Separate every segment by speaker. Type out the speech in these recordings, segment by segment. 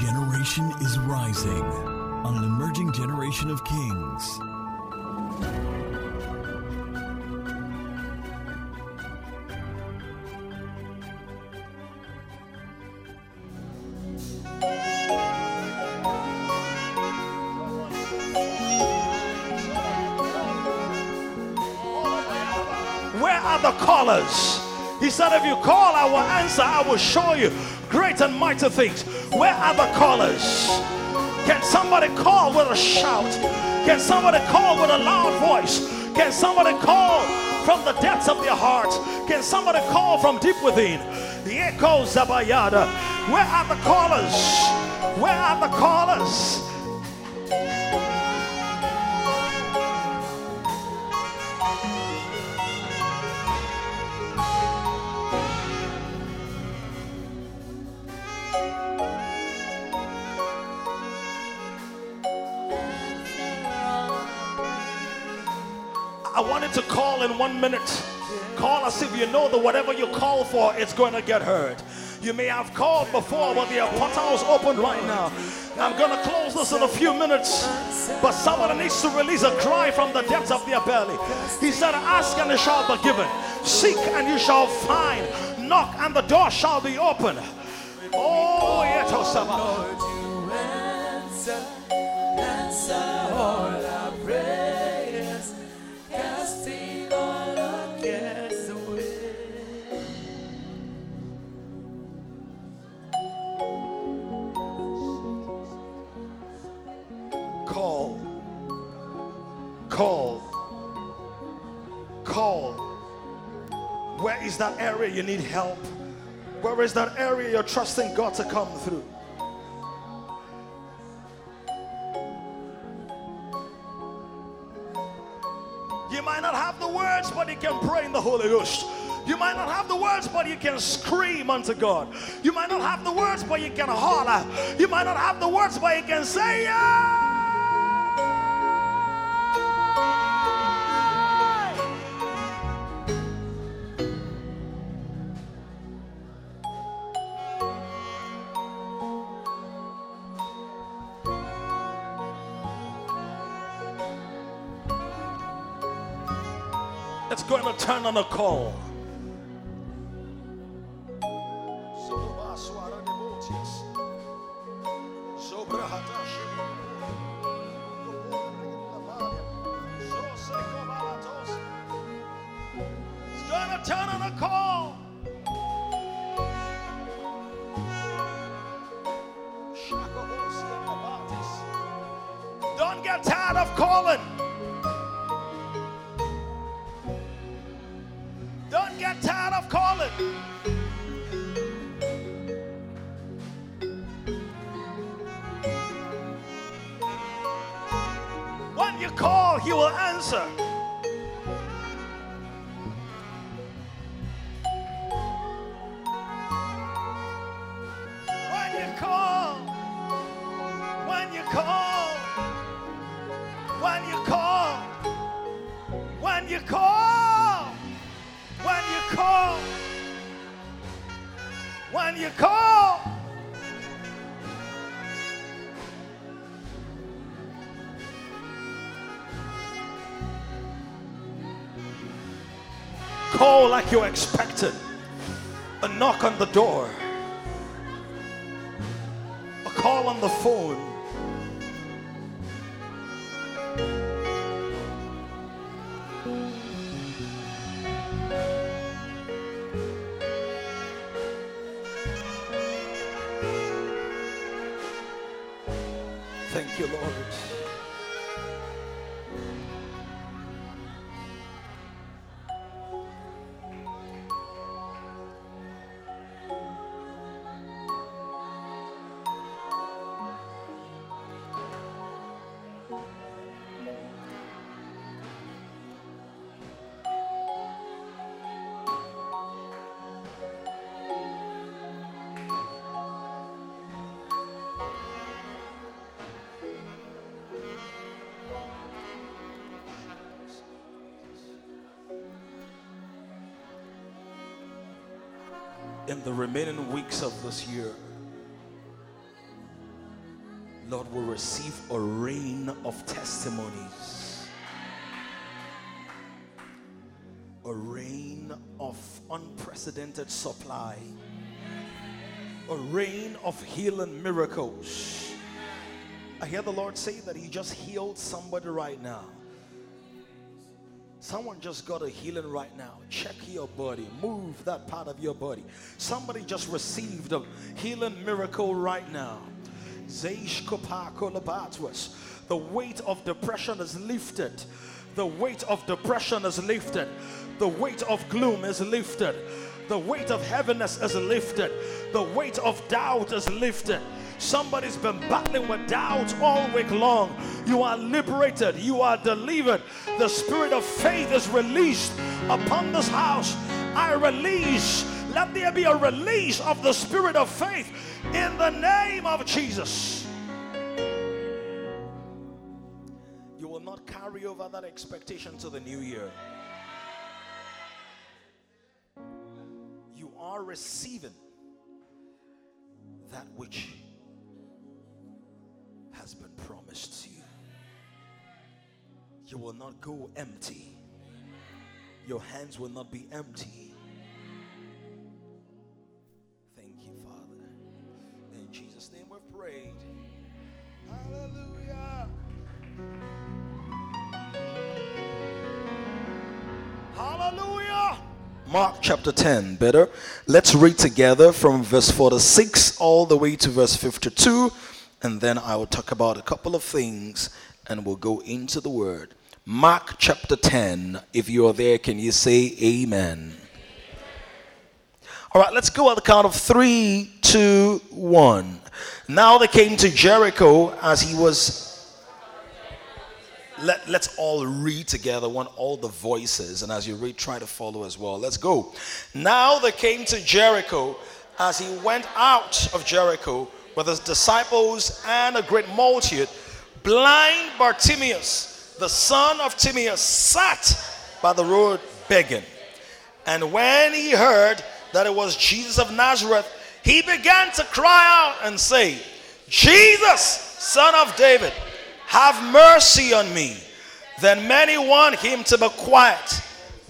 Speaker 1: generation is rising on an emerging generation of kings.
Speaker 2: Where are the callers? He said, If you call, I will answer. I will show you great and mighty things. Where are the callers? Can somebody call with a shout? Can somebody call with a loud voice? Can somebody call from the depths of their heart? Can somebody call from deep within? The echo Zabayada. Where are the callers? Where are the callers? Whatever you call for, it's going to get heard. You may have called before, but the portal is open right now. I'm going to close this in a few minutes, but somebody needs to release a cry from the depths of their belly. He said, Ask and it shall be given, seek and you shall find, knock and the door shall be open. Oh, yes, Call. Call. Where is that area you need help? Where is that area you're trusting God to come through? You might not have the words, but you can pray in the Holy Ghost. You might not have the words, but you can scream unto God. You might not have the words, but you can holler. You might not have the words, but you can say, Yeah. On a call. Call like you're expected. A knock on the door. A call on the phone. The remaining weeks of this year, Lord, will receive a rain of testimonies, a rain of unprecedented supply, a rain of healing miracles. I hear the Lord say that He just healed somebody right now. Someone just got a healing right now. Check your body. Move that part of your body. Somebody just received a healing miracle right now. The weight of depression is lifted. The weight of depression is lifted. The weight of gloom is lifted. The weight of heaviness is lifted. The weight of doubt is lifted. Somebody's been battling with doubts all week long. You are liberated. You are delivered. The spirit of faith is released upon this house. I release. Let there be a release of the spirit of faith in the name of Jesus. You will not carry over that expectation to the new year. You are receiving that which has been promised to you. You will not go empty, your hands will not be empty. Thank you, Father. In Jesus' name we've prayed. Hallelujah. Hallelujah. Mark chapter 10, better. Let's read together from verse 46 all the way to verse 52 and then I will talk about a couple of things and we'll go into the word. Mark chapter 10. If you are there, can you say amen? All right, let's go at the count of three, two, one. Now they came to Jericho as he was. Let, let's all read together, want all the voices, and as you read, try to follow as well. Let's go. Now they came to Jericho as he went out of Jericho with his disciples and a great multitude, blind Bartimaeus, the son of Timaeus, sat by the road begging. And when he heard that it was Jesus of Nazareth, he began to cry out and say, Jesus, son of David, have mercy on me. Then many want him to be quiet,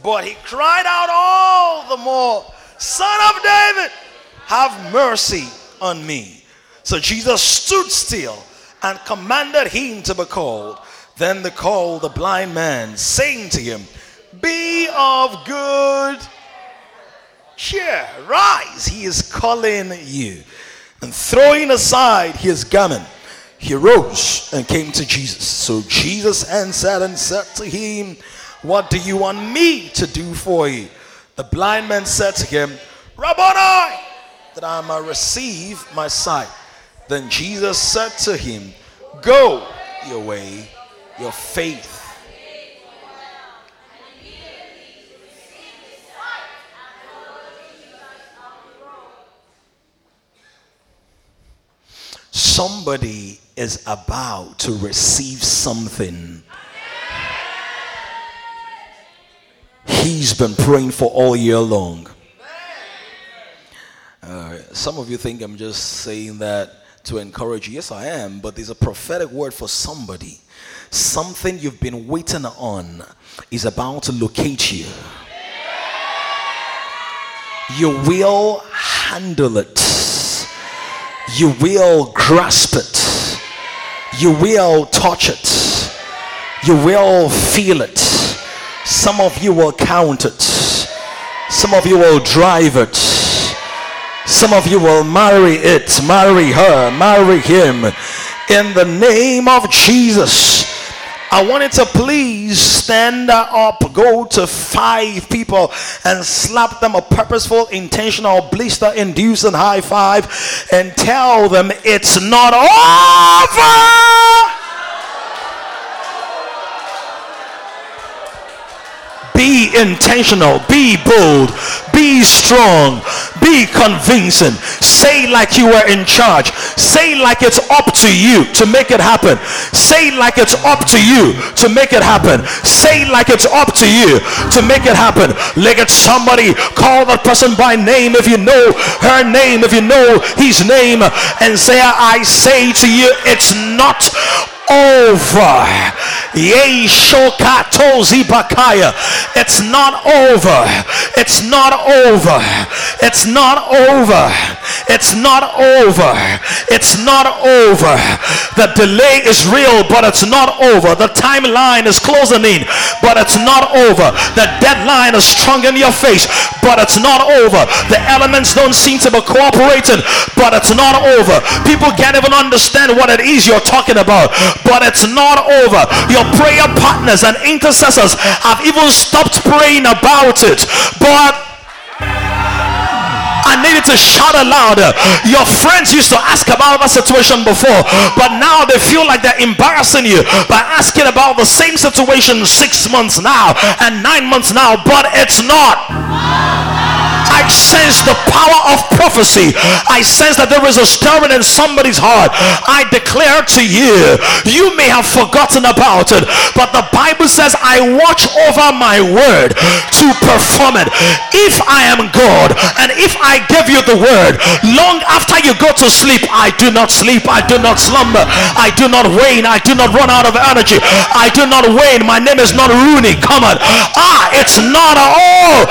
Speaker 2: but he cried out all the more, Son of David, have mercy on me. So Jesus stood still and commanded him to be called. Then they called the blind man, saying to him, Be of good cheer, rise, he is calling you. And throwing aside his garment, he rose and came to Jesus. So Jesus answered and said to him, What do you want me to do for you? The blind man said to him, Rabboni, that I may receive my sight. Then Jesus said to him, Go your way, your faith. Somebody is about to receive something. He's been praying for all year long. Uh, some of you think I'm just saying that to encourage you. Yes, I am, but there's a prophetic word for somebody. Something you've been waiting on is about to locate you. You will handle it, you will grasp it, you will touch it, you will feel it. Some of you will count it, some of you will drive it some of you will marry it, marry her, marry him in the name of Jesus. I wanted to please stand up, go to five people and slap them a purposeful, intentional, blister inducing high five and tell them it's not over. Be intentional, be bold, be strong, Be convincing. Say like you were in charge. Say like it's up to you to make it happen. Say like it's up to you to make it happen. Say like it's up to you to make it happen. Look at somebody. Call that person by name if you know her name, if you know his name, and say, I say to you, it's not over. It's not over. It's not over. It's not over. It's not over. It's not over. The delay is real, but it's not over. The timeline is closing in, but it's not over. The deadline is strong in your face, but it's not over. The elements don't seem to be cooperating, but it's not over. People can't even understand what it is you're talking about but it's not over. Your prayer partners and intercessors have even stopped praying about it, but I needed to shout aloud. Your friends used to ask about that situation before, but now they feel like they're embarrassing you by asking about the same situation six months now and nine months now, but it's not. Sense the power of prophecy. I sense that there is a stirring in somebody's heart. I declare to you, you may have forgotten about it, but the Bible says, I watch over my word to perform it. If I am God and if I give you the word, long after you go to sleep, I do not sleep, I do not slumber, I do not wane, I do not run out of energy, I do not wane. My name is not Rooney. Come on. Ah, it's not all.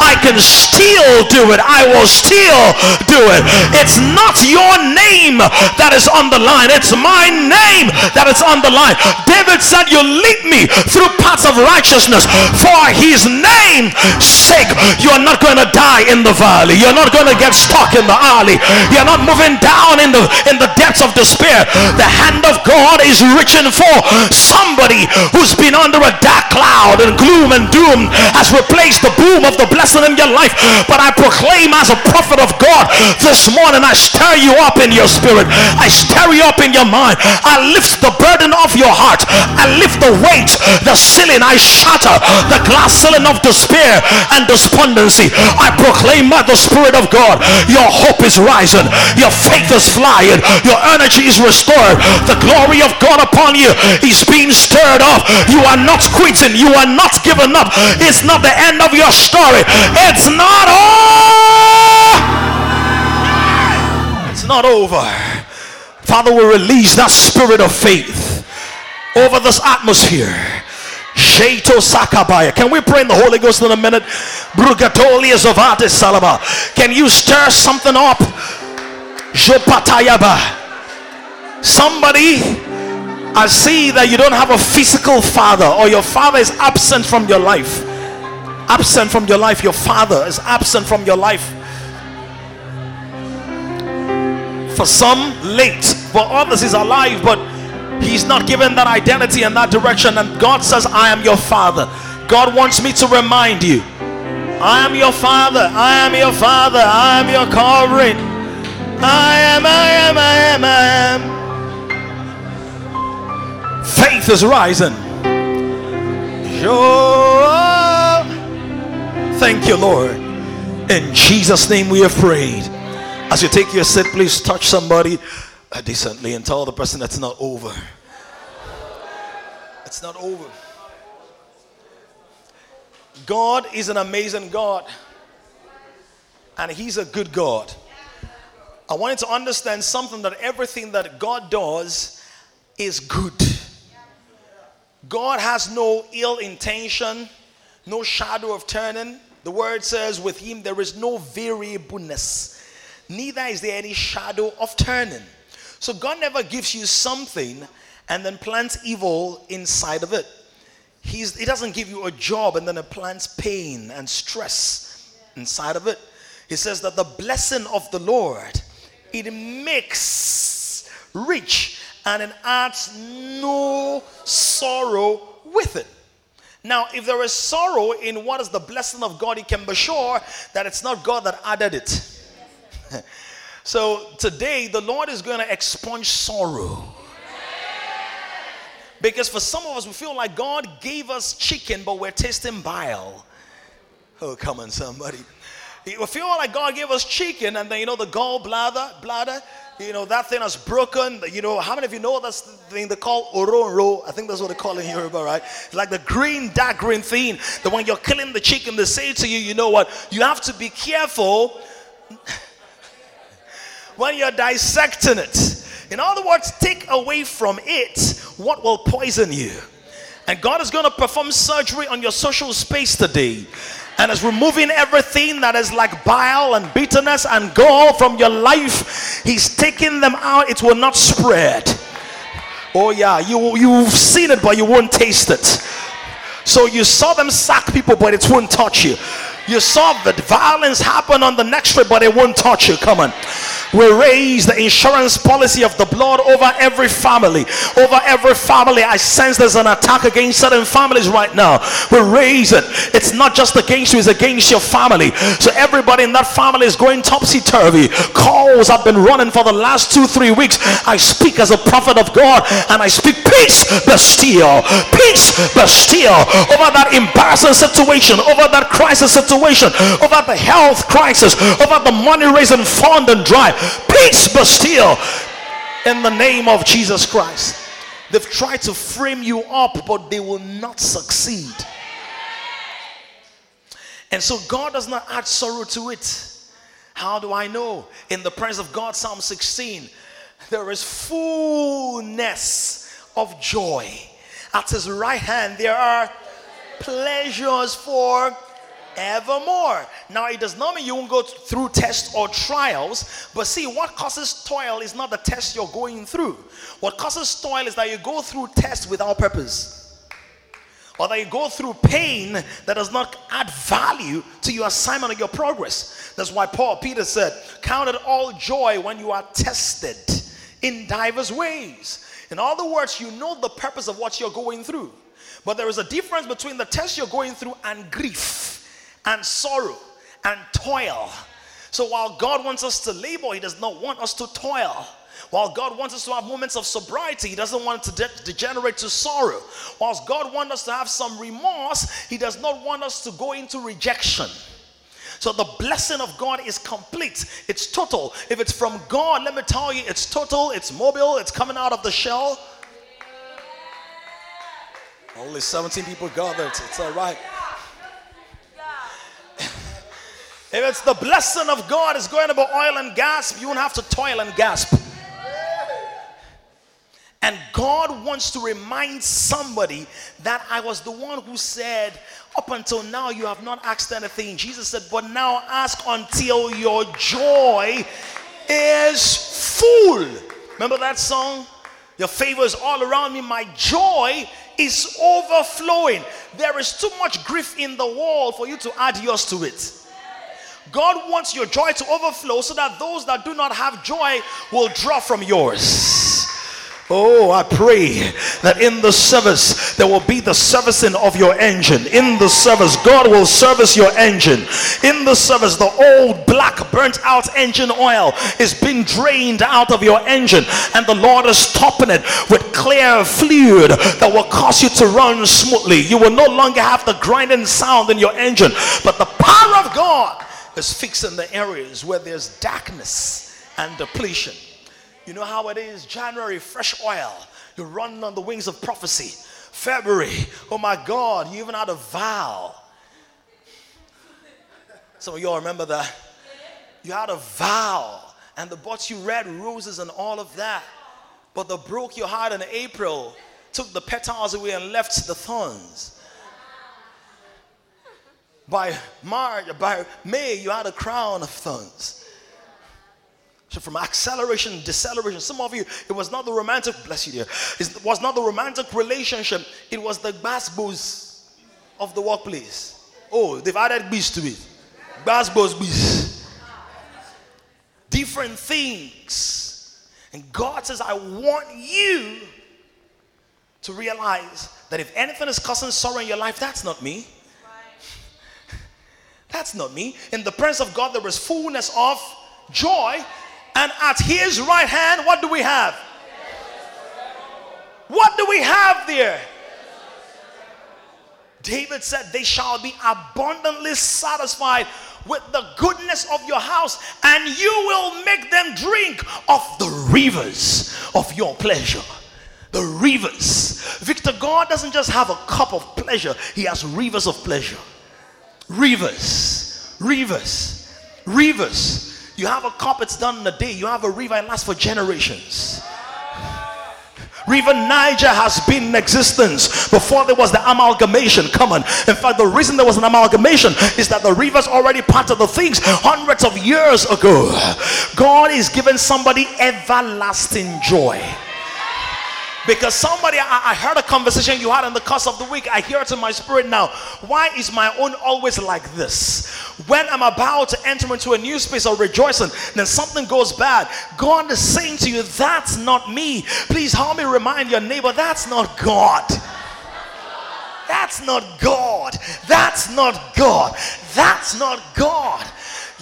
Speaker 2: I can still do it. I will still do it. It's not your name that is on the line, it's my name that is on the line. David said, You lead me through paths of righteousness for his name's sake. You're not going to die in the valley, you're not going to get stuck in the alley, you're not moving down in the in the depths of despair. The hand of God is reaching for somebody who's been under a dark cloud and gloom and doom has replaced the boom of the blessing in your life life. But I proclaim as a prophet of God this morning, I stir you up in your spirit. I stir you up in your mind. I lift the burden off your heart. I lift the weight, the ceiling. I shatter the glass ceiling of despair and despondency. I proclaim by the Spirit of God, your hope is rising. Your faith is flying. Your energy is restored. The glory of God upon you is being stirred up. You are not quitting. You are not giving up. It's not the end of your story. It's not over. It's not over. Father, we release that spirit of faith over this atmosphere. Shato Sakabaya. Can we pray in the Holy Ghost in a minute? Brugatolia Zovate Salaba. Can you stir something up? Jopatayaba. Somebody, I see that you don't have a physical father or your father is absent from your life absent from your life. Your father is absent from your life. For some, late. For others, he's alive, but he's not given that identity and that direction. And God says, I am your father. God wants me to remind you I am your father. I am your father. I am your covering. I am, I am, I am, I am. Faith is rising. Sure. Thank you, Lord. In Jesus' name we have prayed. As you take your seat, please touch somebody uh, decently and tell the person that's not over. It's not over. God is an amazing God, and He's a good God. I want you to understand something that everything that God does is good. God has no ill intention, no shadow of turning. The word says, with him there is no variableness, neither is there any shadow of turning. So God never gives you something and then plants evil inside of it. He's, he doesn't give you a job and then it plants pain and stress inside of it. He says that the blessing of the Lord, it makes rich and it adds no sorrow with it. Now, if there is sorrow in what is the blessing of God, you can be sure that it's not God that added it. so today, the Lord is going to expunge sorrow. Because for some of us, we feel like God gave us chicken, but we're tasting bile. Oh, come on, somebody. We feel like God gave us chicken, and then you know the gallbladder, bladder, you know that thing is broken. You know how many of you know that's the thing they call oronro? I think that's what they call it in Yoruba, right? It's like the green, dark green thing. The one you're killing the chicken, they say to you, you know what? You have to be careful when you're dissecting it. In other words, take away from it what will poison you. And God is going to perform surgery on your social space today and is removing everything that is like bile and bitterness and gall from your life. He's taking them out, it will not spread. Oh, yeah, you, you've seen it, but you won't taste it. So you saw them sack people, but it won't touch you. You saw the violence happen on the next trip, but it won't touch you. Come on we raise the insurance policy of the blood over every family. Over every family, I sense there's an attack against certain families right now. We raise it. It's not just against you, it's against your family. So everybody in that family is going topsy turvy. Calls have been running for the last two, three weeks. I speak as a prophet of God and I speak peace, be still. Peace, be still over that embarrassing situation, over that crisis situation, over the health crisis, over the money raising fund and drive Peace, but still, in the name of Jesus Christ. They've tried to frame you up, but they will not succeed. And so God does not add sorrow to it. How do I know? In the presence of God, Psalm 16, there is fullness of joy. At his right hand, there are pleasures for evermore. Now, it does not mean you won't go through tests or trials, but see, what causes toil is not the test you're going through. What causes toil is that you go through tests without purpose. Or that you go through pain that does not add value to your assignment or your progress. That's why Paul Peter said, Count it all joy when you are tested in diverse ways. In other words, you know the purpose of what you're going through. But there is a difference between the test you're going through and grief and sorrow and toil. So while God wants us to labor, He does not want us to toil. While God wants us to have moments of sobriety, He doesn't want it to de- degenerate to sorrow. Whilst God wants us to have some remorse, He does not want us to go into rejection. So the blessing of God is complete. It's total. If it's from God, let me tell you, it's total, it's mobile, it's coming out of the shell. Only 17 people got gathered. It's all right. If it's the blessing of God is going about oil and gasp, you won't have to toil and gasp. And God wants to remind somebody that I was the one who said, Up until now, you have not asked anything. Jesus said, But now ask until your joy is full. Remember that song? Your favor is all around me. My joy is overflowing. There is too much grief in the world for you to add yours to it. God wants your joy to overflow so that those that do not have joy will draw from yours. Oh, I pray that in the service there will be the servicing of your engine. In the service, God will service your engine. In the service, the old black burnt out engine oil is being drained out of your engine, and the Lord is topping it with clear fluid that will cause you to run smoothly. You will no longer have the grinding sound in your engine, but the power of God is fixing the areas where there's darkness and depletion. You know how it is January, fresh oil. You're running on the wings of prophecy. February, oh my God, you even had a vow. Some of y'all remember that. You had a vow, and the bought you red roses and all of that. But the broke your heart in April took the petals away and left the thorns by March, by May, you had a crown of thorns. So from acceleration, deceleration, some of you, it was not the romantic, bless you dear, it was not the romantic relationship, it was the basbos of the workplace. Oh, they've added bees to it. Basbos bees. Different things. And God says, I want you to realize that if anything is causing sorrow in your life, that's not me. That's not me. In the presence of God, there is fullness of joy. And at his right hand, what do we have? What do we have there? David said, They shall be abundantly satisfied with the goodness of your house, and you will make them drink of the rivers of your pleasure. The rivers. Victor, God doesn't just have a cup of pleasure, He has rivers of pleasure. Rivers, rivers, rivers. You have a cup, it's done in a day. You have a river, it lasts for generations. River Niger has been in existence before there was the amalgamation. Come on. In fact, the reason there was an amalgamation is that the river's already part of the things hundreds of years ago. God is giving somebody everlasting joy. Because somebody, I, I, heard a conversation you had in the course of the week. I hear it in my spirit now. Why is my own always like this? When I'm about to enter into a new space of rejoicing, then something goes bad. God is saying to you, That's not me. Please help me remind your neighbor, That's not God. That's not God. That's not God. That's not God.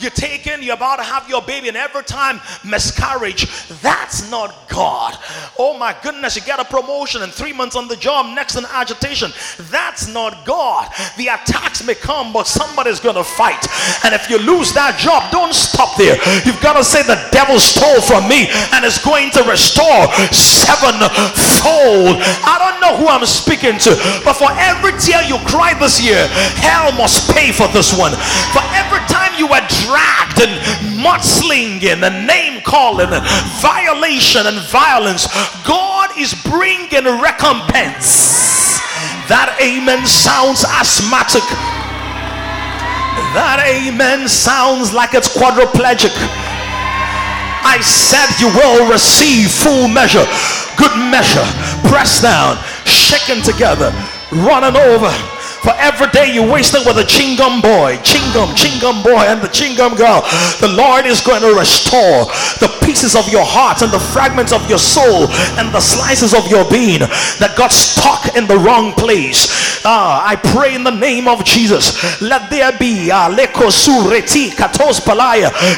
Speaker 2: You're taken, you're about to have your baby, and every time miscarriage, that's not God. Oh my goodness, you get a promotion and three months on the job, next in agitation. That's not God. The attacks may come, but somebody's gonna fight. And if you lose that job, don't stop there. You've got to say, The devil stole from me and is going to restore sevenfold. I don't know who I'm speaking to, but for every tear you cry this year, hell must pay for this one. For every time you were dragged and mudslinging and name calling and violation and violence, God is bringing recompense. That amen sounds asthmatic. That amen sounds like it's quadriplegic. I said you will receive full measure, good measure, pressed down, shaken together, running over for every day you wasted with a chingum boy, chingum, chingum boy, and the chingum girl, the Lord is going to restore the pieces of your heart and the fragments of your soul and the slices of your being that got stuck in the wrong place. Ah, I pray in the name of Jesus, let there be ah,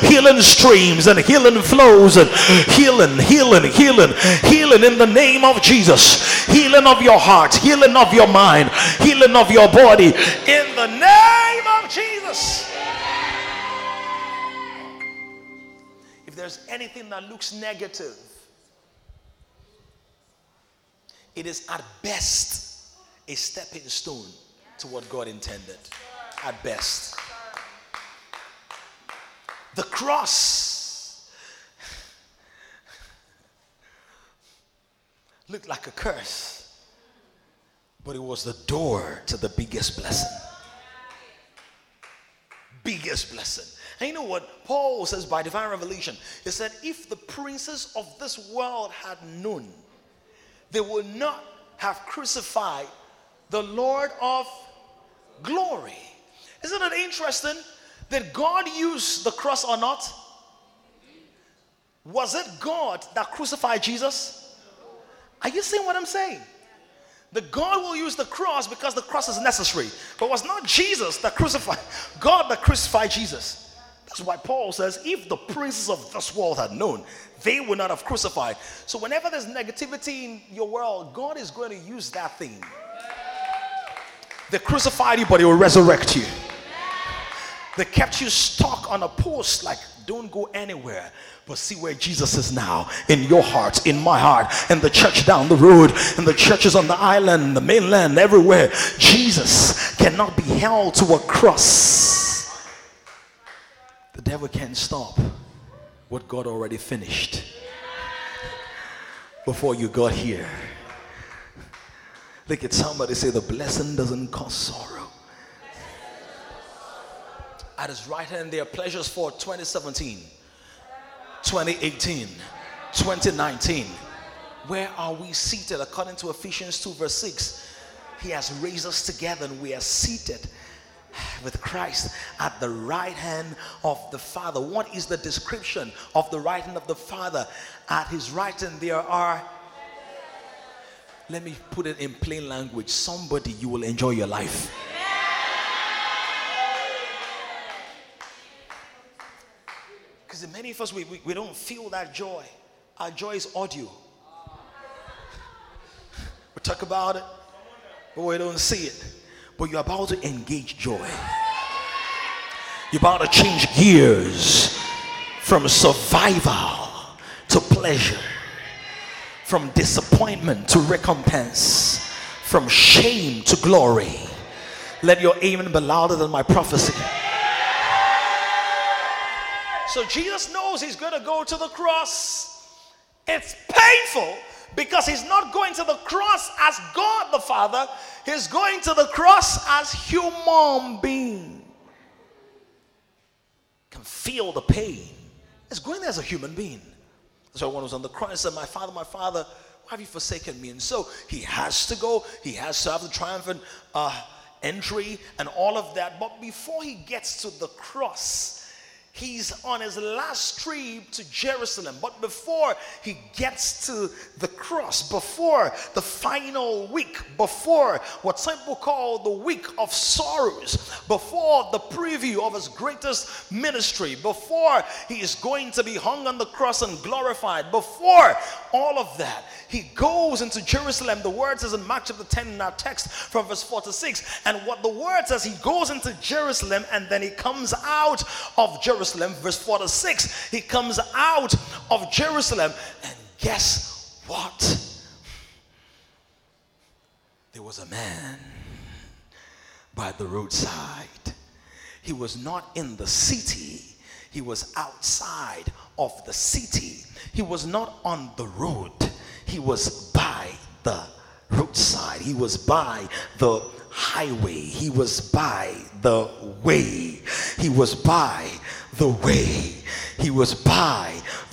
Speaker 2: healing streams and healing flows and healing, healing, healing, healing in the name of Jesus, healing of your heart, healing of your mind, healing of your body in the name of Jesus. If there's anything that looks negative, it is at best a stepping stone to what God intended. At best. The cross looked like a curse but it was the door to the biggest blessing. Biggest blessing. And you know what? Paul says by divine revelation, he said, if the princes of this world had known, they would not have crucified the Lord of glory. Isn't it interesting that God used the cross or not? Was it God that crucified Jesus? Are you seeing what I'm saying? The God will use the cross because the cross is necessary. But it was not Jesus that crucified, God that crucified Jesus. That's why Paul says, if the princes of this world had known, they would not have crucified. So whenever there's negativity in your world, God is going to use that thing. They crucified you, but he will resurrect you. They kept you stuck on a post, like, don't go anywhere. But see where Jesus is now in your heart, in my heart, in the church down the road, in the churches on the island, the mainland, everywhere. Jesus cannot be held to a cross. The devil can't stop what God already finished before you got here. Look at somebody say, The blessing doesn't cause sorrow. At his right hand, there are pleasures for 2017. 2018, 2019. Where are we seated? According to Ephesians 2, verse 6, He has raised us together and we are seated with Christ at the right hand of the Father. What is the description of the right hand of the Father? At His right hand, there are let me put it in plain language somebody you will enjoy your life Because many of us, we, we, we don't feel that joy. Our joy is audio. We talk about it, but we don't see it. But you're about to engage joy. You're about to change gears from survival to pleasure, from disappointment to recompense, from shame to glory. Let your amen be louder than my prophecy. So Jesus knows he's going to go to the cross. It's painful because he's not going to the cross as God the Father, he's going to the cross as human being. Can feel the pain. He's going there as a human being. So one was on the cross said, My father, my father, why have you forsaken me? And so he has to go, he has to have the triumphant uh, entry and all of that. But before he gets to the cross, he's on his last trip to Jerusalem. But before he gets to the cross, before the final week, before what some people call the week of sorrows, before the preview of his greatest ministry, before he is going to be hung on the cross and glorified, before all of that, he goes into Jerusalem. The word says in Mark chapter 10 in our text from verse 4 to 6. And what the word says, he goes into Jerusalem and then he comes out of Jerusalem. Verse 4 to 6. He comes out of Jerusalem. And guess what? There was a man by the roadside. He was not in the city, he was outside of the city. He was not on the road he was by the roadside, he was by the highway, he was by the way, he was by the way, he was by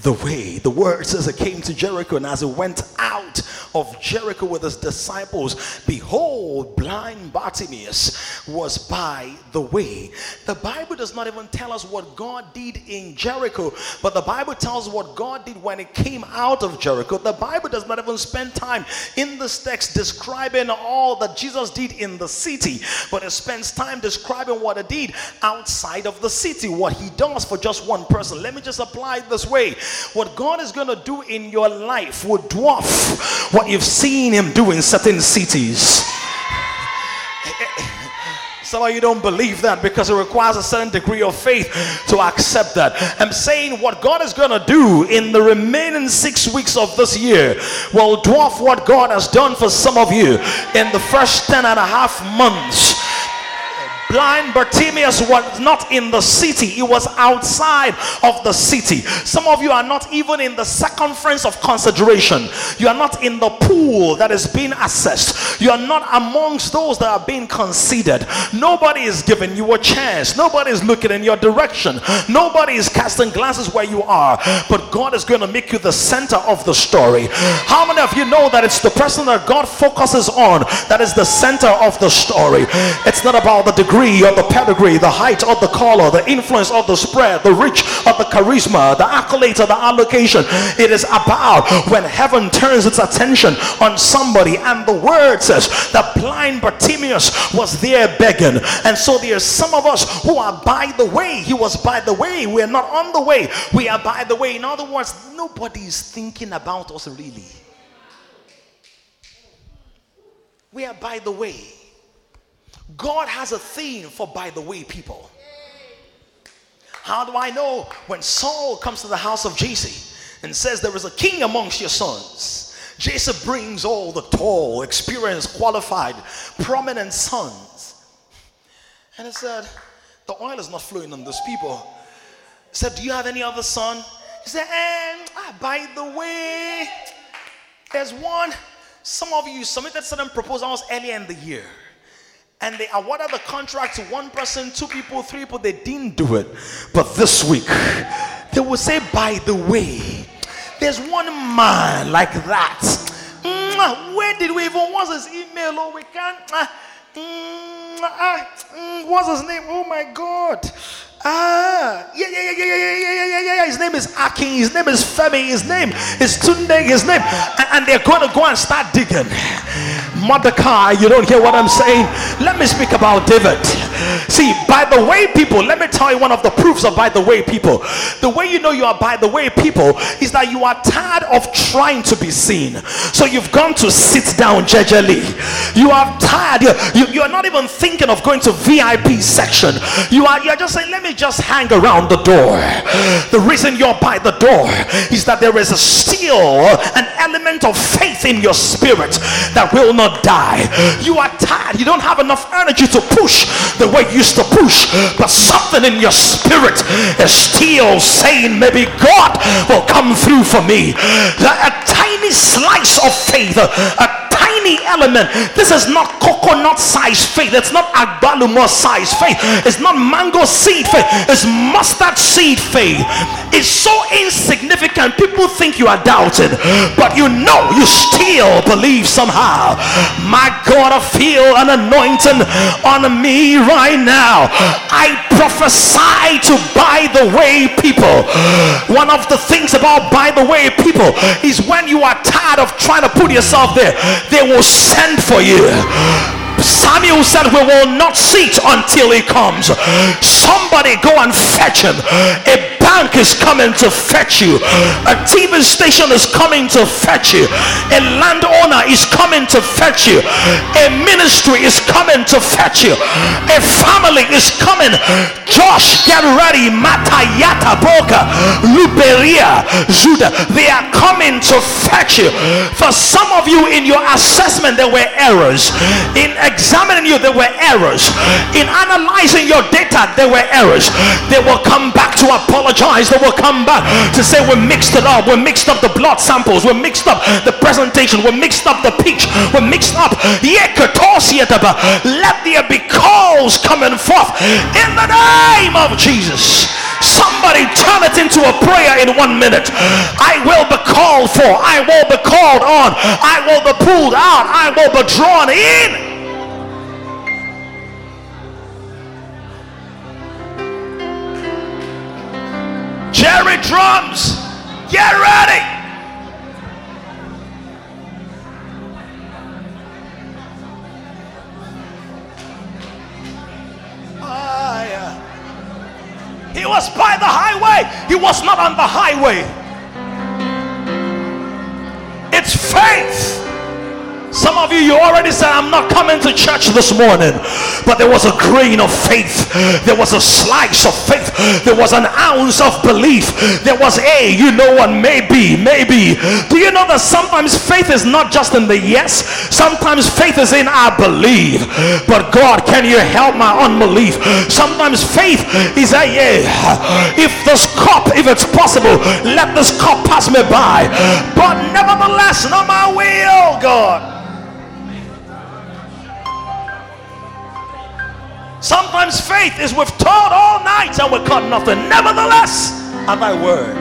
Speaker 2: the way. The word says it came to Jericho, and as it went out of Jericho with his disciples, behold, blind Bartimaeus was by the way. The Bible does not even tell us what God did in Jericho, but the Bible tells what God did when it came out of Jericho. The Bible does not even spend time in this text describing all that Jesus did in the city, but it spends time describing what it did outside of the city, what he does for just one person. Let me just apply it this way what God is going to do in your life will dwarf what you've seen Him do in certain cities. Some of you don't believe that because it requires a certain degree of faith to accept that. I'm saying what God is going to do in the remaining six weeks of this year will dwarf what God has done for some of you in the first ten and a half months blind Bartimaeus was not in the city, he was outside of the city. Some of you are not even in the circumference of consideration, you are not in the pool that is being assessed, you are not amongst those that are being considered. Nobody is giving you a chance, nobody is looking in your direction, nobody is casting glances where you are, but God is going to make you the center of the story. How many of you know that it's the person that God focuses on that is the center of the story? It's not about the degree degree or the pedigree, the height or the color, the influence or the spread, the reach or the charisma, the accolades or the allocation. It is about when heaven turns its attention on somebody. And the word says that blind Bartimaeus was there begging. And so there's some of us who are by the way. He was by the way. We're not on the way. We are by the way. In other words, nobody is thinking about us really. We are by the way. God has a theme for by the way people. How do I know when Saul comes to the house of Jesse and says there is a king amongst your sons? Jesse brings all the tall, experienced, qualified, prominent sons. And he said, The oil is not flowing on those people. He said, Do you have any other son? He said, And ah, by the way, there's one. Some of you submitted certain proposals earlier in the year and they awarded the contract to one person, two people, three people. They didn't do it. But this week, they will say, by the way, there's one man like that. Where did we even? What's his email? Oh, we can't. Uh, what's his name? Oh my God. Ah, yeah, yeah, yeah, yeah, yeah, yeah, yeah, yeah, yeah. His name is Akin. His name is Femi. His name is Tunde. His name, and, and they're going to go and start digging. Mordecai, you don't hear what I'm saying? Let me speak about David. See, by the way, people, let me tell you one of the proofs of by the way, people. The way you know you are by the way, people, is that you are tired of trying to be seen. So you've gone to sit down gingerly. You are tired. You, you, are not even thinking of going to VIP section. You are you're just saying, let me just hang around the door. The reason you're by the door is that there is a still an element of faith in your spirit that will not die. You are tired. You don't have enough energy to push the way you used to push, but something in your spirit is still saying, maybe God will come through for me. That a tiny slice of faith, a tiny element. This is not coconut size faith. It's not agbalumo size faith. It's not mango seed faith. It's mustard seed faith. It's so insignificant. People think you are doubting, but you know you still believe somehow. My God, I feel an anointing on me right now. I prophesy to by the way people. One of the things about by the way people is when you are tired of trying to put yourself there, they will send for you. Samuel said, We will not sit until he comes. Somebody go and fetch him. A bank is coming to fetch you. A TV station is coming to fetch you. A landowner is coming to fetch you. A ministry is coming to fetch you. A family is coming. Josh, get ready. Matayata Boga, Luberia, Judah. They are coming to fetch you. For some of you in your assessment, there were errors. In examining you, there were errors. In analyzing your data, there were errors. They will come back to apologize. They will come back to say we mixed it up. We mixed up the blood samples. We mixed up the presentation. We mixed up the pitch. We mixed up. Let there be calls coming forth in the name of Jesus. Somebody turn it into a prayer in one minute. I will be called for. I will be called on. I will be pulled out. I will be drawn in. Jerry drums, get ready. Uh, he was by the highway. He was not on the highway. It's faith. Some of you, you already said, I'm not coming to church this morning. But there was a grain of faith. There was a slice of faith. There was an ounce of belief. There was a, you know what, maybe, maybe. Do you know that sometimes faith is not just in the yes? Sometimes faith is in I believe. But God, can you help my unbelief? Sometimes faith is a yeah. If this cup, if it's possible, let this cup pass me by. But nevertheless, not my will, God. Sometimes faith is we've taught all night and we caught nothing. Nevertheless, at thy word.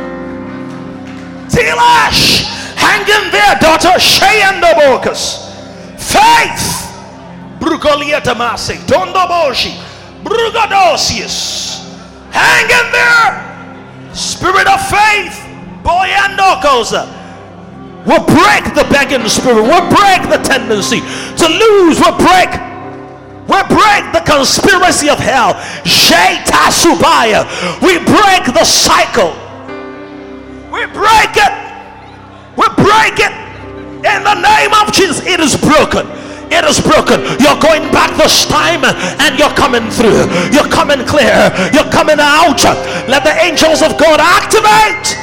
Speaker 2: Tilash, hang in there, daughter. Shayandobokas. Faith. Brugolieta Masi. Tondoboshi. Brugadosius. Hang in there. Spirit of faith. Boyandokosa. We'll break the begging spirit. We'll break the tendency to lose. We'll break we break the conspiracy of hell. We break the cycle. We break it. We break it. In the name of Jesus, it is broken. It is broken. You're going back this time and you're coming through. You're coming clear. You're coming out. Let the angels of God activate.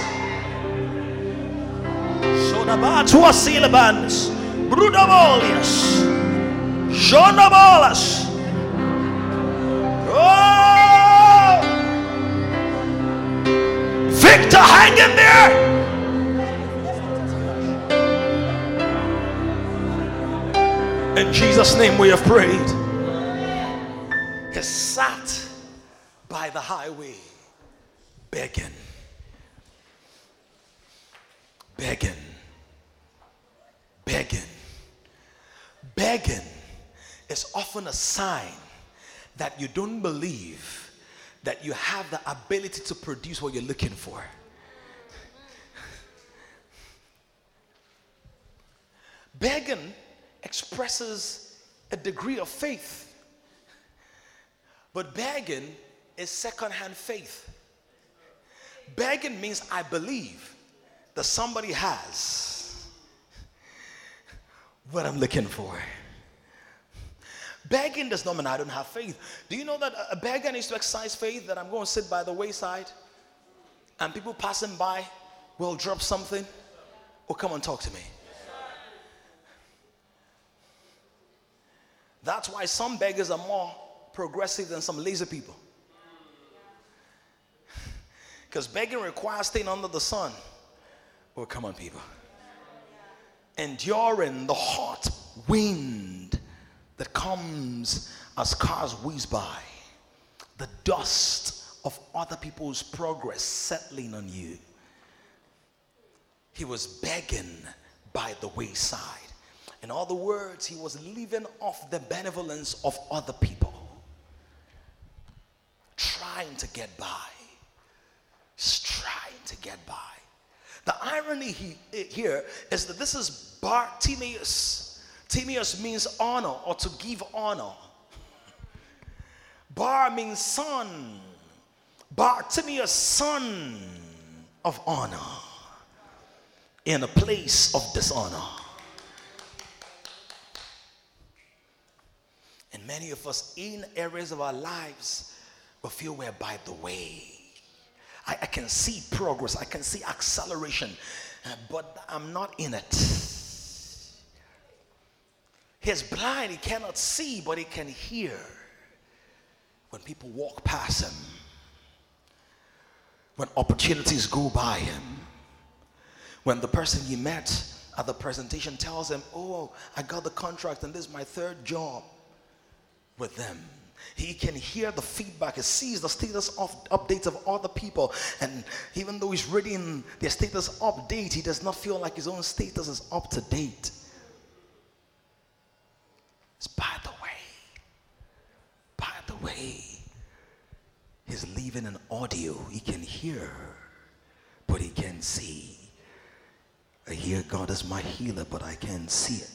Speaker 2: Brudavolius. Jonabolas. Oh! Victor, hang in there. In Jesus' name we have prayed. He sat by the highway begging. Begging. Begging. Begging is often a sign that you don't believe that you have the ability to produce what you're looking for. Begging expresses a degree of faith. But begging is secondhand faith. Begging means I believe that somebody has what I'm looking for. Begging does not mean I don't have faith. Do you know that a beggar needs to exercise faith that I'm going to sit by the wayside and people passing by will drop something? or come and talk to me. That's why some beggars are more progressive than some lazy people. Because begging requires staying under the sun. Oh, come on, people. Enduring the hot wind that comes as cars whiz by, the dust of other people's progress settling on you. He was begging by the wayside. In other words, he was living off the benevolence of other people, trying to get by. Trying to get by. The irony he, here is that this is Bartimaeus. Timaeus means honor or to give honor. Bar means son. Bartimaeus, son of honor, in a place of dishonor. And many of us, in areas of our lives, we feel we're by the way. I, I can see progress, I can see acceleration, uh, but I'm not in it. He's blind, he cannot see, but he can hear when people walk past him when opportunities go by him, when the person he met at the presentation tells him, Oh, I got the contract and this is my third job with them. He can hear the feedback, he sees the status of updates of other people, and even though he's reading their status update, he does not feel like his own status is up to date. It's by the way, by the way. He's leaving an audio. He can hear, but he can't see. I hear God is my healer, but I can't see it.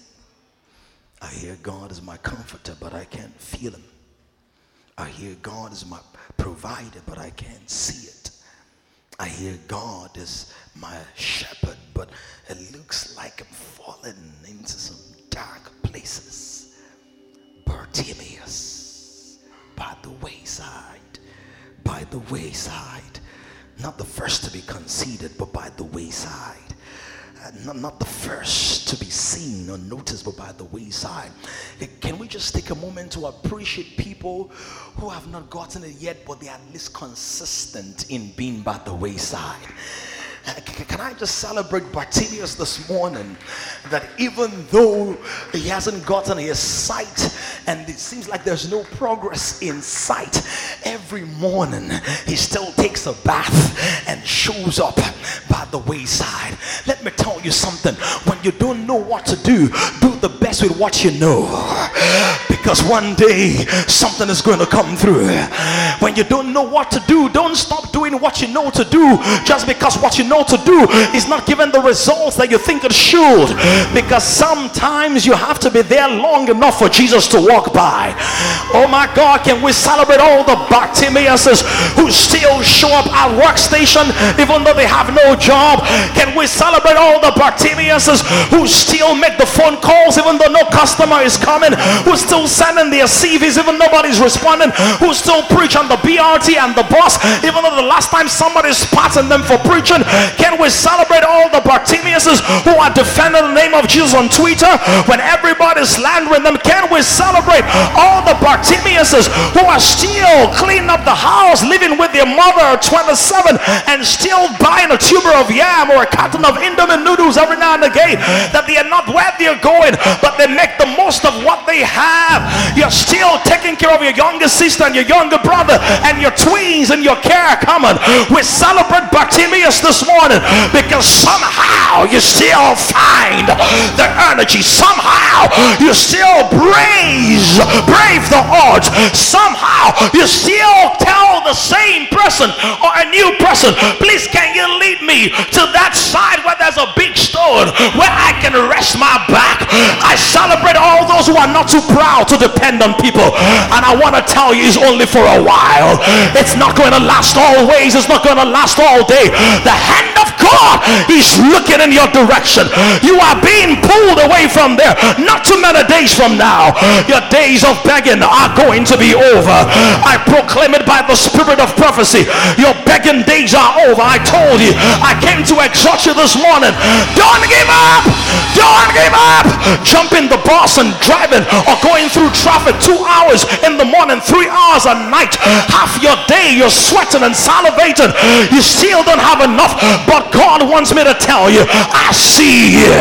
Speaker 2: I hear God is my comforter, but I can't feel him. I hear God is my provider, but I can't see it. I hear God is my shepherd, but it looks like I'm falling into some dark places. Bartimaeus by the wayside by the wayside. Not the first to be conceited, but by the wayside. Uh, not, not the first to be seen or noticed, but by the wayside. Can we just take a moment to appreciate people who have not gotten it yet, but they are at least consistent in being by the wayside? Can I just celebrate Bartimaeus this morning that even though he hasn't gotten his sight and it seems like there's no progress in sight, every morning he still takes a bath and shows up by the wayside. Let me tell you something when you don't know what to do, do the best with what you know because one day something is going to come through. When you don't know what to do, don't stop doing what you know to do just because what you know to do is not giving the results that you think it should because sometimes you have to be there long enough for Jesus to walk by. Oh my God, can we celebrate all the Bartimaeuses who still show up at workstation even though they have no job? Can we celebrate all the Bartimaeuses who still make the phone calls even though no customer is coming? Who still sending their CVs even nobody's responding? Who still preach on the BRT and the bus even though the last time somebody spotting them for preaching can we celebrate all the Bartimaeuses who are defending the name of Jesus on Twitter when everybody's slandering them? Can we celebrate all the Bartimaeuses who are still cleaning up the house, living with their mother at 27 and still buying a tuber of yam or a carton of Indomie noodles every now and again? That they are not where they're going, but they make the most of what they have. You're still taking care of your younger sister and your younger brother and your twins and your care common. We celebrate Bartimaeus this morning because somehow you still find the energy. Somehow you still brave, brave the odds. Somehow you still tell the same person or a new person, please can you lead me to that side where there's a big stone where I can rest my back. I celebrate all those who are not too proud to depend on people. And I want to tell you, it's only for a while. It's not going to last always. It's not going to last all day. The hand of God is looking in your direction. You are being pulled away from there. Not too many days from now. Your days of begging are going to be over. I proclaim it by the spirit of prophecy. Your begging days are over. I told you. I came to exhort you this morning. Don't give up. Don't give up. Jumping the bus and driving or going through traffic two hours in the morning, three hours a night. Half your day you're sweating and salivating. You still don't have enough. But God wants me to tell you, I see you.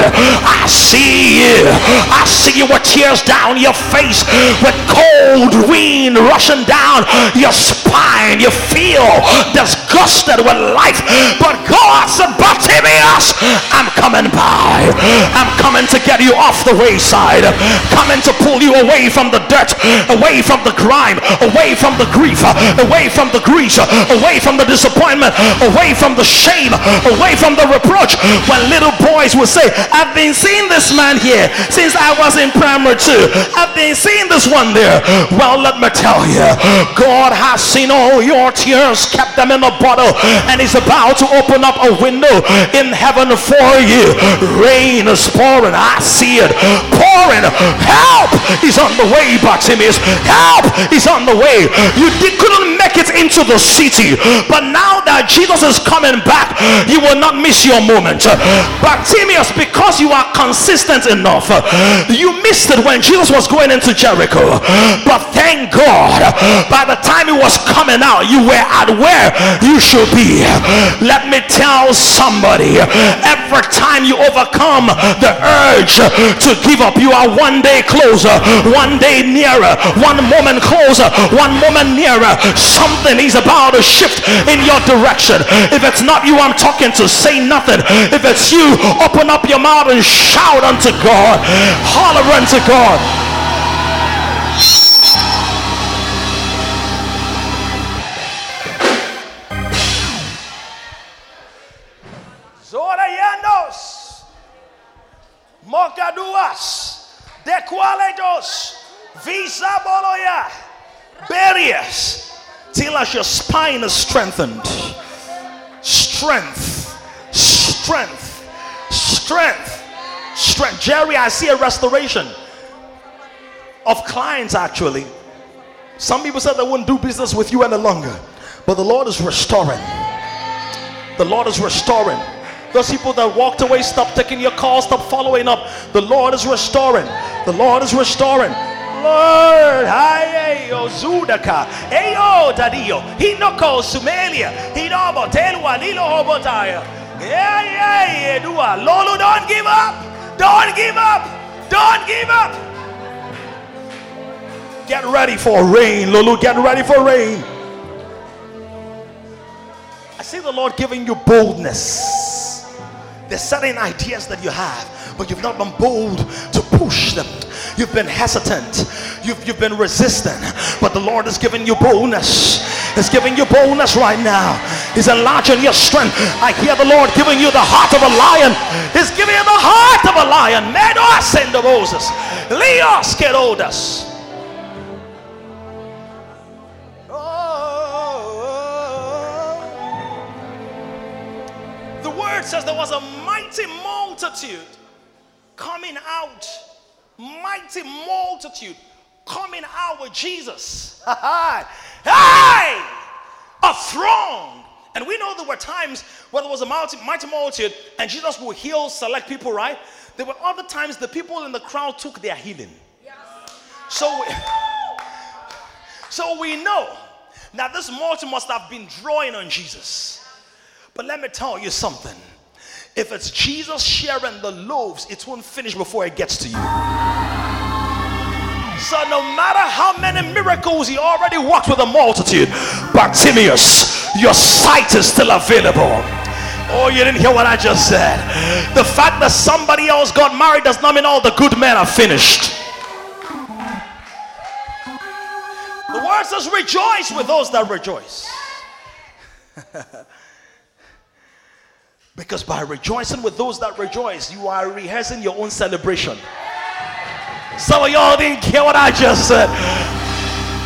Speaker 2: I see you. I see you with tears down your face, with cold wind rushing down your spine. You feel disgusted with life. But God said, Bartimaeus, I'm coming by. I'm coming to get you off the wayside. Coming to pull you away from the dirt, away from the grime, away from the grief, away from the grease, away from the disappointment, away from the shame, away from the reproach. When little boys will say, I've been seeing this man here since I was in primary two. I've been seeing this one there. Well, let me tell you, God has seen all your tears, kept them in a bottle, and He's about to open up a window in heaven for you. Rain is pouring. I see it pouring. Help is on the way, Bartimaeus. Help is on the way. You couldn't make it into the city, but now that Jesus is coming back, you will not miss your moment. But Bartimaeus, because you are consistent enough, you missed it when Jesus was going into Jericho. But thank God, by the time he was coming out, you were at where you should be. Let me tell somebody every time you overcome the urge to give up, you are one day closer, one day nearer, one moment closer, one moment nearer. Something is about to shift in your direction. If it's not you, I'm talking to say nothing. If it's you, open up your mouth and shout unto God, holler unto God. Zorayandos, Mokaduas, Dequaledos, Visa Boloya, barriers, till as your spine is strengthened. Strength, strength, strength, strength. Jerry, I see a restoration of clients actually. Some people said they wouldn't do business with you any longer, but the Lord is restoring. The Lord is restoring. Those people that walked away, stop taking your calls, stop following up. The Lord is restoring. The Lord is restoring. Lord, haye ozudaka, eyo dadio, hinoko sumelia, hinobo telwa lilo hobotaya. Yeah, yeah, yeah. dua. Lolo, don't give up. Don't give up. Don't give up. Get ready for rain, Lulu. Get ready for rain. I see the Lord giving you boldness. There's certain ideas that you have, but you've not been bold to push them. You've been hesitant. You've, you've been resistant. But the Lord is giving you boldness. He's giving you boldness right now. He's enlarging your strength. I hear the Lord giving you the heart of a lion. He's giving you the heart of a lion. Medos and the Moses. Leos Kerodas. Oh. The word says there was a mighty multitude coming out. Mighty multitude coming out with Jesus. hey! A throng. And we know there were times where there was a mighty, mighty multitude and Jesus would heal select people, right? There were other times the people in the crowd took their healing. So, we, so we know that this multitude must have been drawing on Jesus. But let me tell you something. If it's Jesus sharing the loaves, it won't finish before it gets to you. So no matter how many miracles he already worked with a multitude, Bartimaeus, your sight is still available. Oh, you didn't hear what I just said. The fact that somebody else got married does not mean all the good men are finished. The word says, rejoice with those that rejoice. Because by rejoicing with those that rejoice, you are rehearsing your own celebration. Some of y'all didn't hear what I just said.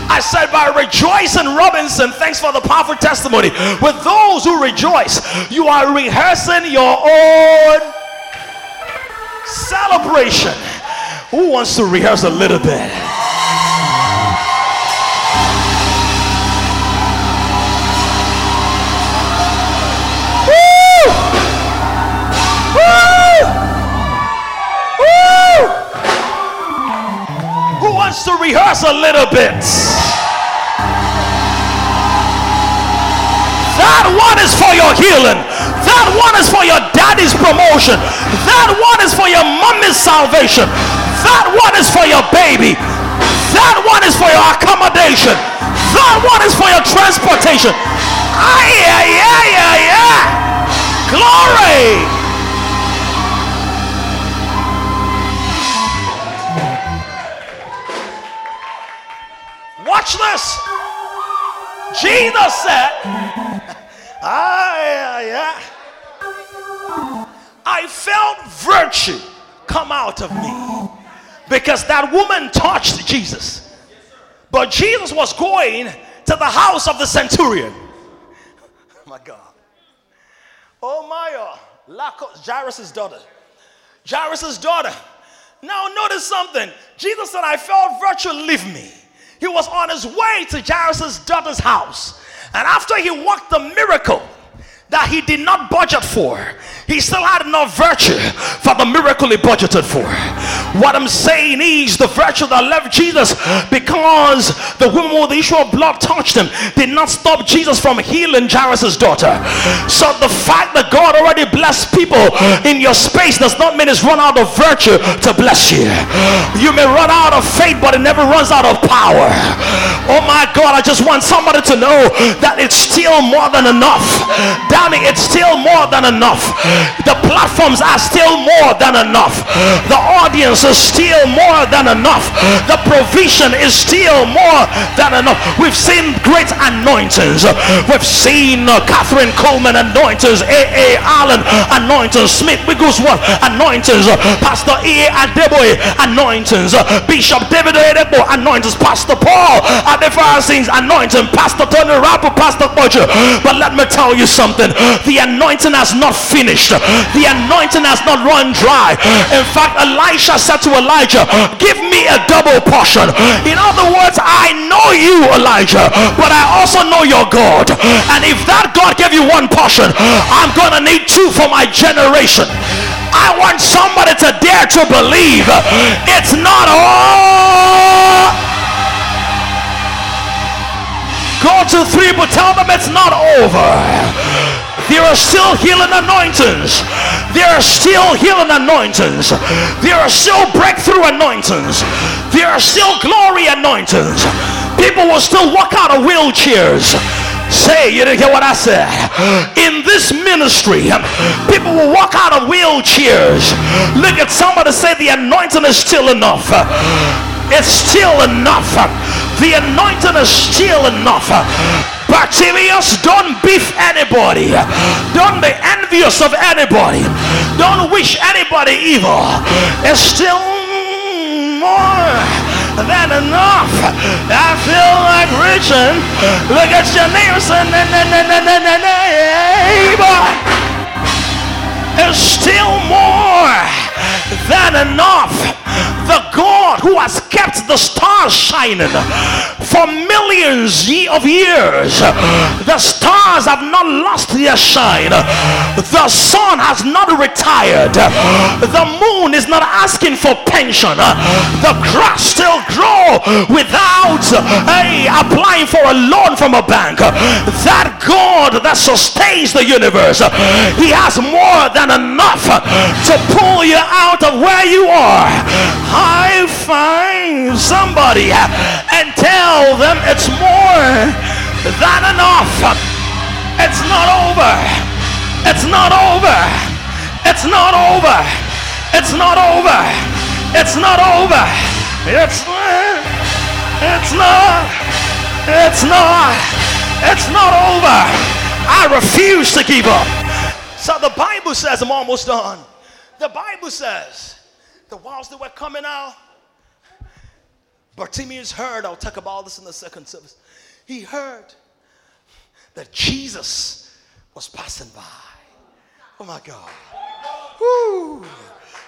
Speaker 2: I said by rejoicing, Robinson, thanks for the powerful testimony. With those who rejoice, you are rehearsing your own celebration. Who wants to rehearse a little bit? Wants to rehearse a little bit. That one is for your healing. That one is for your daddy's promotion. That one is for your mommy's salvation. That one is for your baby. That one is for your accommodation. That one is for your transportation. Ah, yeah, yeah, yeah, yeah. Glory. Jesus said, ah, yeah, yeah. I felt virtue come out of me because that woman touched Jesus. But Jesus was going to the house of the centurion. Oh my God. Oh my, uh, Jairus' daughter. Jairus' daughter. Now notice something. Jesus said, I felt virtue leave me. He was on his way to Jairus' daughter's house. And after he worked the miracle that he did not budget for, he still had enough virtue for the miracle he budgeted for. What I'm saying is the virtue that left Jesus because the woman with the issue of blood touched him did not stop Jesus from healing Jairus' daughter. So the fact that God already blessed people in your space does not mean it's run out of virtue to bless you. You may run out of faith, but it never runs out of power. Oh my God, I just want somebody to know that it's still more than enough. Damn it, it's still more than enough. The platforms are still more than enough. The audience is still more than enough. The provision is still more than enough. We've seen great anointings. We've seen uh, Kathryn Kuhlman anointings, A.A. Allen anointings, Smith Wigglesworth anointings, Pastor E. Adeboye anointings, Bishop David Adebo anointings, Pastor Paul Adefarasins anointing, Pastor Tony Rapu, Pastor Bojo. But let me tell you something the anointing has not finished the anointing has not run dry. In fact, Elisha said to Elijah, Give me a double portion. In other words, I know you, Elijah, but I also know your God. And if that God gave you one portion, I'm going to need two for my generation. I want somebody to dare to believe it's not all. Go to three, but tell them it's not over. There are still healing anointings. There are still healing anointings. There are still breakthrough anointings. There are still glory anointings. People will still walk out of wheelchairs. Say, you didn't hear what I said. In this ministry, people will walk out of wheelchairs. Look at somebody say the anointing is still enough. It's still enough. The anointing is still enough. Bartimaeus, don't beef anybody. Don't be envious of anybody. Don't wish anybody evil. It's still more than enough. I feel like reaching. Look at your neighbor, son. Neighbor. It's still more than enough. The God who has kept the stars shining for millions of years, the stars have not lost their shine. The sun has not retired. The moon is not asking for pension. The grass still grow without hey, applying for a loan from a bank. That God that sustains the universe, He has more than enough to pull you out of where you are. High five somebody and tell them it's more than enough. It's not over. It's not over. It's not over. It's not over. It's not over. It's. It's not. It's not. It's not over. I refuse to give up. So the Bible says, I'm almost done. The Bible says that walls that were coming out, Bartimaeus heard, I'll talk about this in the second service. He heard that Jesus was passing by. Oh my God. Woo.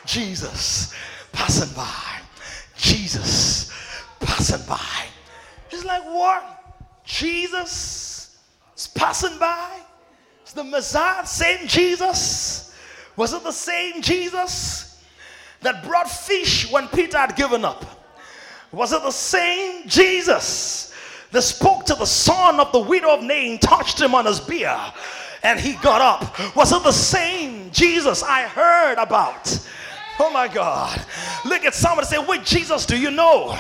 Speaker 2: Jesus passing by. Jesus passing by. He's like, what? Jesus is passing by? Is the Messiah, same Jesus? Was it the same Jesus that brought fish when Peter had given up? Was it the same Jesus that spoke to the son of the widow of Nain, touched him on his beard, and he got up? Was it the same Jesus I heard about? Oh my God. Look at someone say, Which Jesus do you know?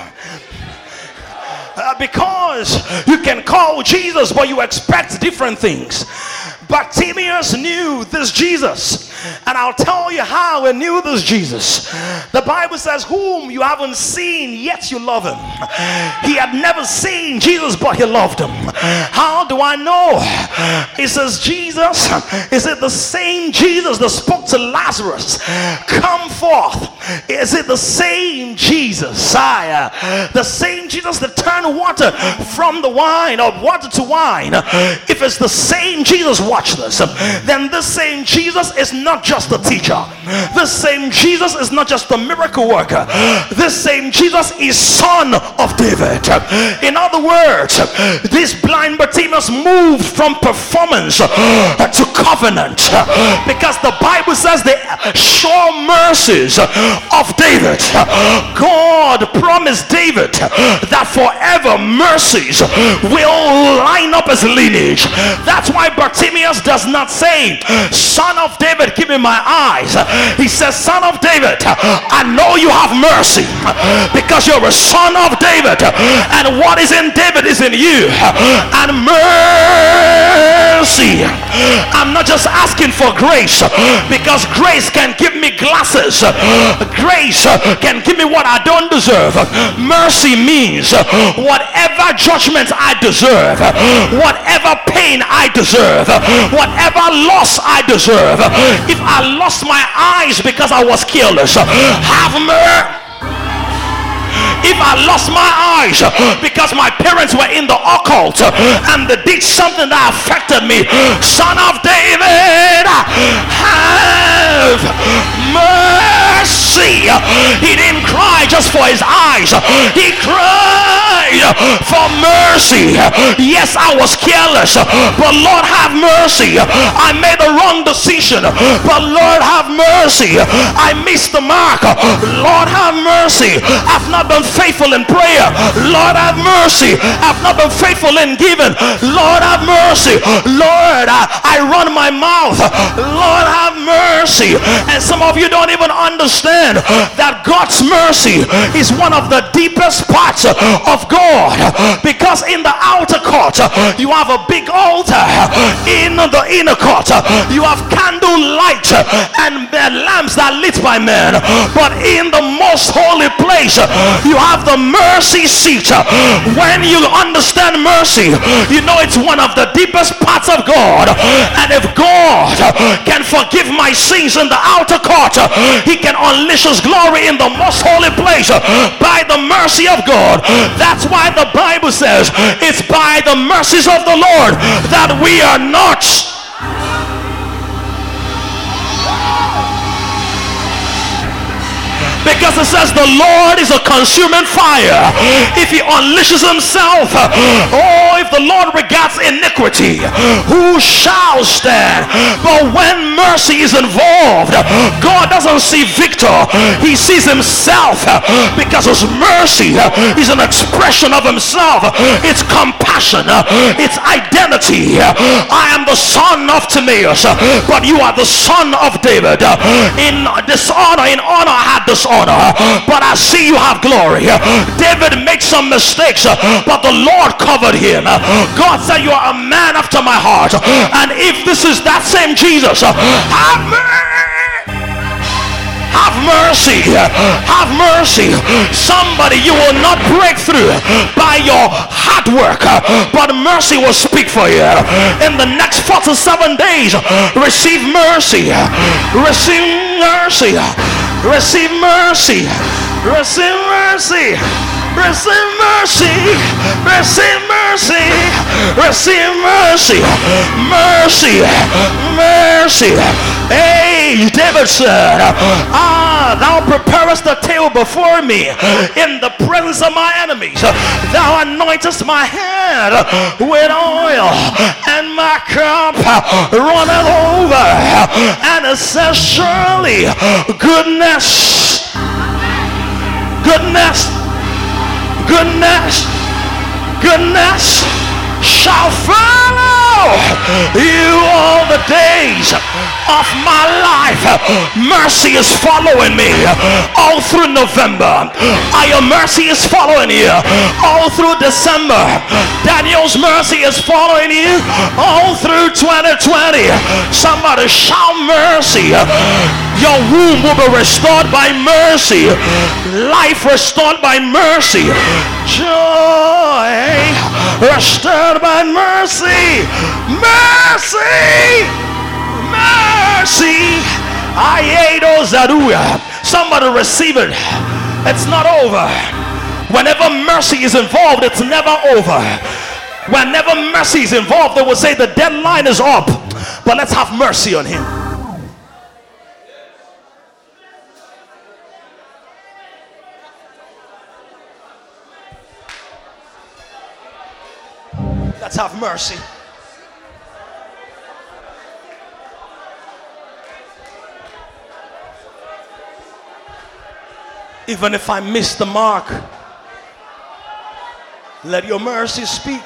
Speaker 2: Uh, because you can call Jesus, but you expect different things. Bartimaeus knew this Jesus. And I'll tell you how he knew this Jesus. The Bible says, Whom you haven't seen, yet you love him. He had never seen Jesus, but he loved him. How do I know? He says, Jesus, is it the same Jesus that spoke to Lazarus? Come forth. Is it the same Jesus? Sire, the same Jesus that turned water from the wine or water to wine. If it's the same Jesus, watch this. Then this same Jesus is not not just the teacher. This same Jesus is not just the miracle worker. This same Jesus is son of David. In other words, this blind Bartimaeus moved from performance to covenant because the Bible says the sure mercies of David. God promised David that forever mercies will line up his lineage. That's why Bartimaeus does not say, Son of David, give me my eyes. He says, Son of David, I know you have mercy because you're a son of David, and what is in David is in you. And mercy. I'm not just asking for grace because grace can give me glasses, grace can give me what I don't deserve. Mercy means whatever judgment I deserve, whatever pain I deserve, whatever loss I deserve if I lost my eyes because I was careless, have mercy if I lost my eyes because my parents were in the occult and they did something that affected me, son of David, have mercy. He didn't cry just for his eyes, he cried for mercy. Yes, I was careless, but Lord, have mercy. I made the wrong decision, but Lord, have mercy. I missed the mark. Lord, have mercy. I've not been faithful in prayer. Lord, have mercy. I've not been faithful in giving. Lord, have mercy. Lord, I, I run my mouth. Lord, have mercy. And some of you don't even understand that God's mercy is one of the deepest parts of God. Because in the outer court, you have a big altar. In the inner court, you have candle light and lamps that lit by men. But in the most holy place, you have the mercy seat. When you understand mercy, you know it's one of the deepest parts of God. And if God can forgive my sins in the outer court, he can unleash his glory in the most holy place by the mercy of God. That's why the Bible says it's by the mercies of the Lord that we are not because it says the Lord is a consuming fire. If he unleashes himself, oh, if the Lord regards iniquity, who shall stand? But when mercy is involved, God doesn't see Victor, he sees himself because his mercy is an expression of himself. It's compassion, it's identity. I am the son of Timaeus, but you are the son of David. In dishonor, in honor, I had dishonor honor, but I see you have glory. David made some mistakes, but the Lord covered him. God said, You are a man after my heart. And if this is that same Jesus, have mercy. Have mercy. Have mercy. Somebody, you will not break through by your hard work, but mercy will speak for you. In the next 47 days, receive mercy. Receive mercy. Receive mercy. Receive mercy. Receive mercy. Receive mercy. Receive mercy. Mercy. Mercy. Hey, David said, ah. Thou preparest the table before me in the presence of my enemies. Thou anointest my head with oil, and my cup runneth over. And it says, Surely goodness, goodness, goodness, goodness shall follow you all the days of my life. Mercy is following me all through November. Your mercy is following you all through December. Daniel's mercy is following you all through 2020. Somebody shout mercy. Your womb will be restored by mercy. Life restored by mercy. Joy restored by mercy. Mercy. Mercy. Aiedo Zaruya. Somebody receive it. It's not over. Whenever mercy is involved, it's never over. Whenever mercy is involved, they will say the deadline is up, but let's have mercy on him. Let's have mercy. Even if I miss the mark, let your mercy speak.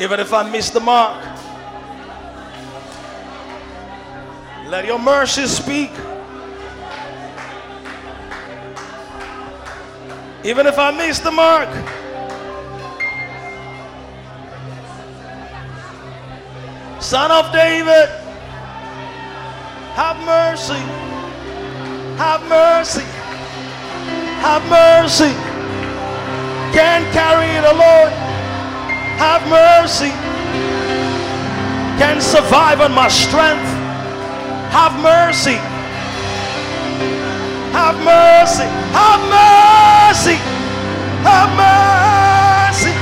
Speaker 2: Even if I miss the mark, let your mercy speak. Even if I miss the mark, Son of David, have mercy, have mercy, have mercy. Can't carry it alone. Have mercy. Can't survive on my strength. Have mercy. Have mercy. Have mercy. Have mercy.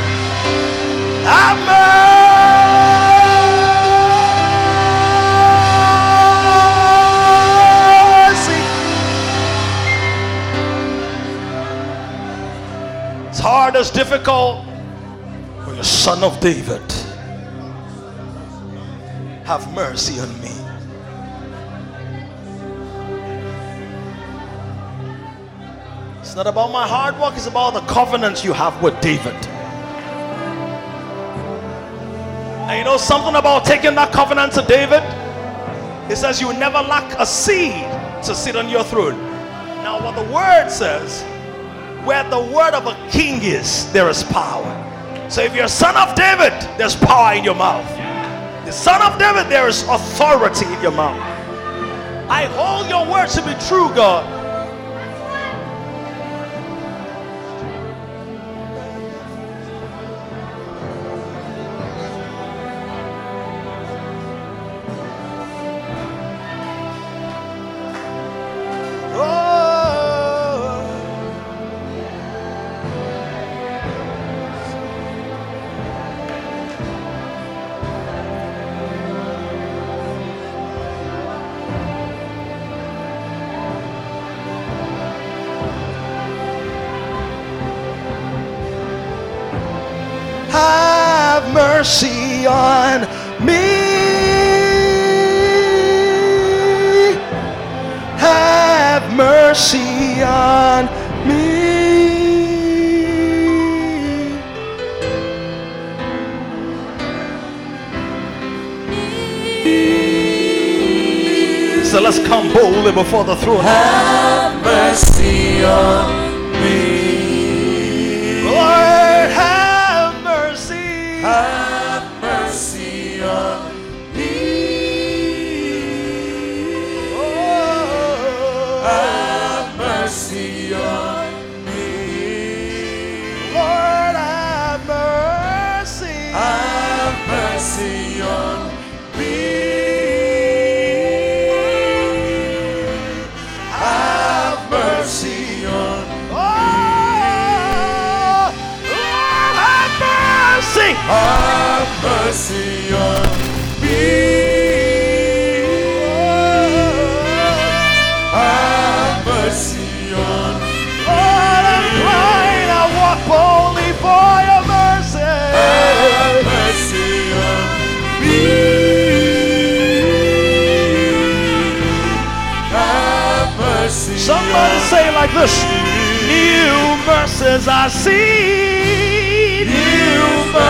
Speaker 2: Have mercy. It's hard, it's difficult for your son of David. Have mercy on me. It's not about my hard work, it's about the covenant you have with David. And you know something about taking that covenant to David? It says you will never lack a seed to sit on your throne. Now, what the word says, where the word of a king is, there is power. So if you're a son of David, there's power in your mouth. The son of David, there is authority in your mouth. I hold your words to be true, God. Come boldly before the throne.
Speaker 3: Have mercy on
Speaker 2: Have mercy
Speaker 3: on me.
Speaker 2: Have mercy
Speaker 3: on me.
Speaker 2: Lord, I'm crying. I walk boldly for your mercy.
Speaker 3: Have mercy on me. Have mercy
Speaker 2: Somebody say it like this. New mercies I see.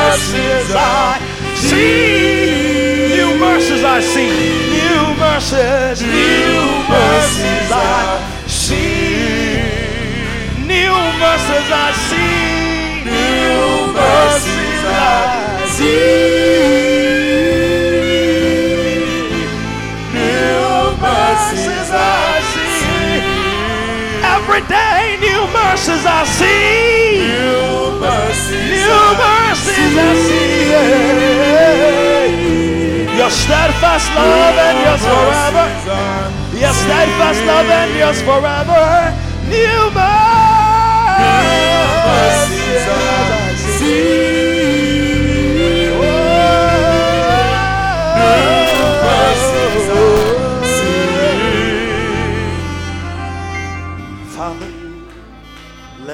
Speaker 2: Mercies I see. New mercies I see. New mercies. New mercies I see. New mercies I see. New mercies I see.
Speaker 3: New mercies I
Speaker 2: see. Every day, mercies I see.
Speaker 3: New mercies
Speaker 2: New mercies I see. Your steadfast love endures forever. Your steadfast love endures forever. New mercies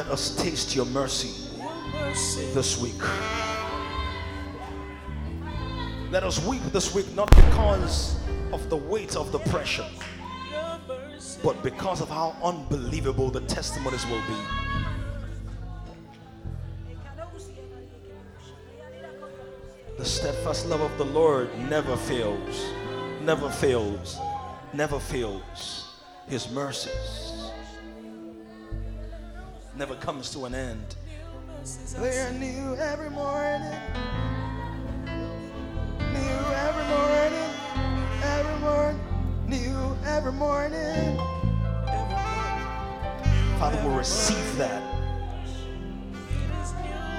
Speaker 2: let us taste your mercy this week. Let us weep this week not because of the weight of the pressure, but because of how unbelievable the testimonies will be. The steadfast love of the Lord never fails, never fails, never fails. His mercies never comes to an end. They're new every morning. New every morning. Every morning. New every morning. Father will receive that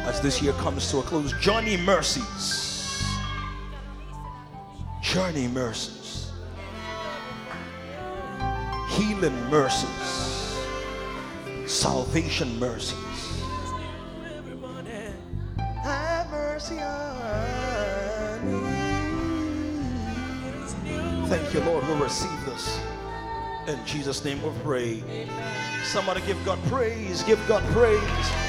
Speaker 2: as this year comes to a close. Journey mercies. Journey mercies. Healing mercies. Salvation mercies. Mercy. Thank you, Lord. We'll receive this. In Jesus' name we pray. Somebody give God praise. Give God praise.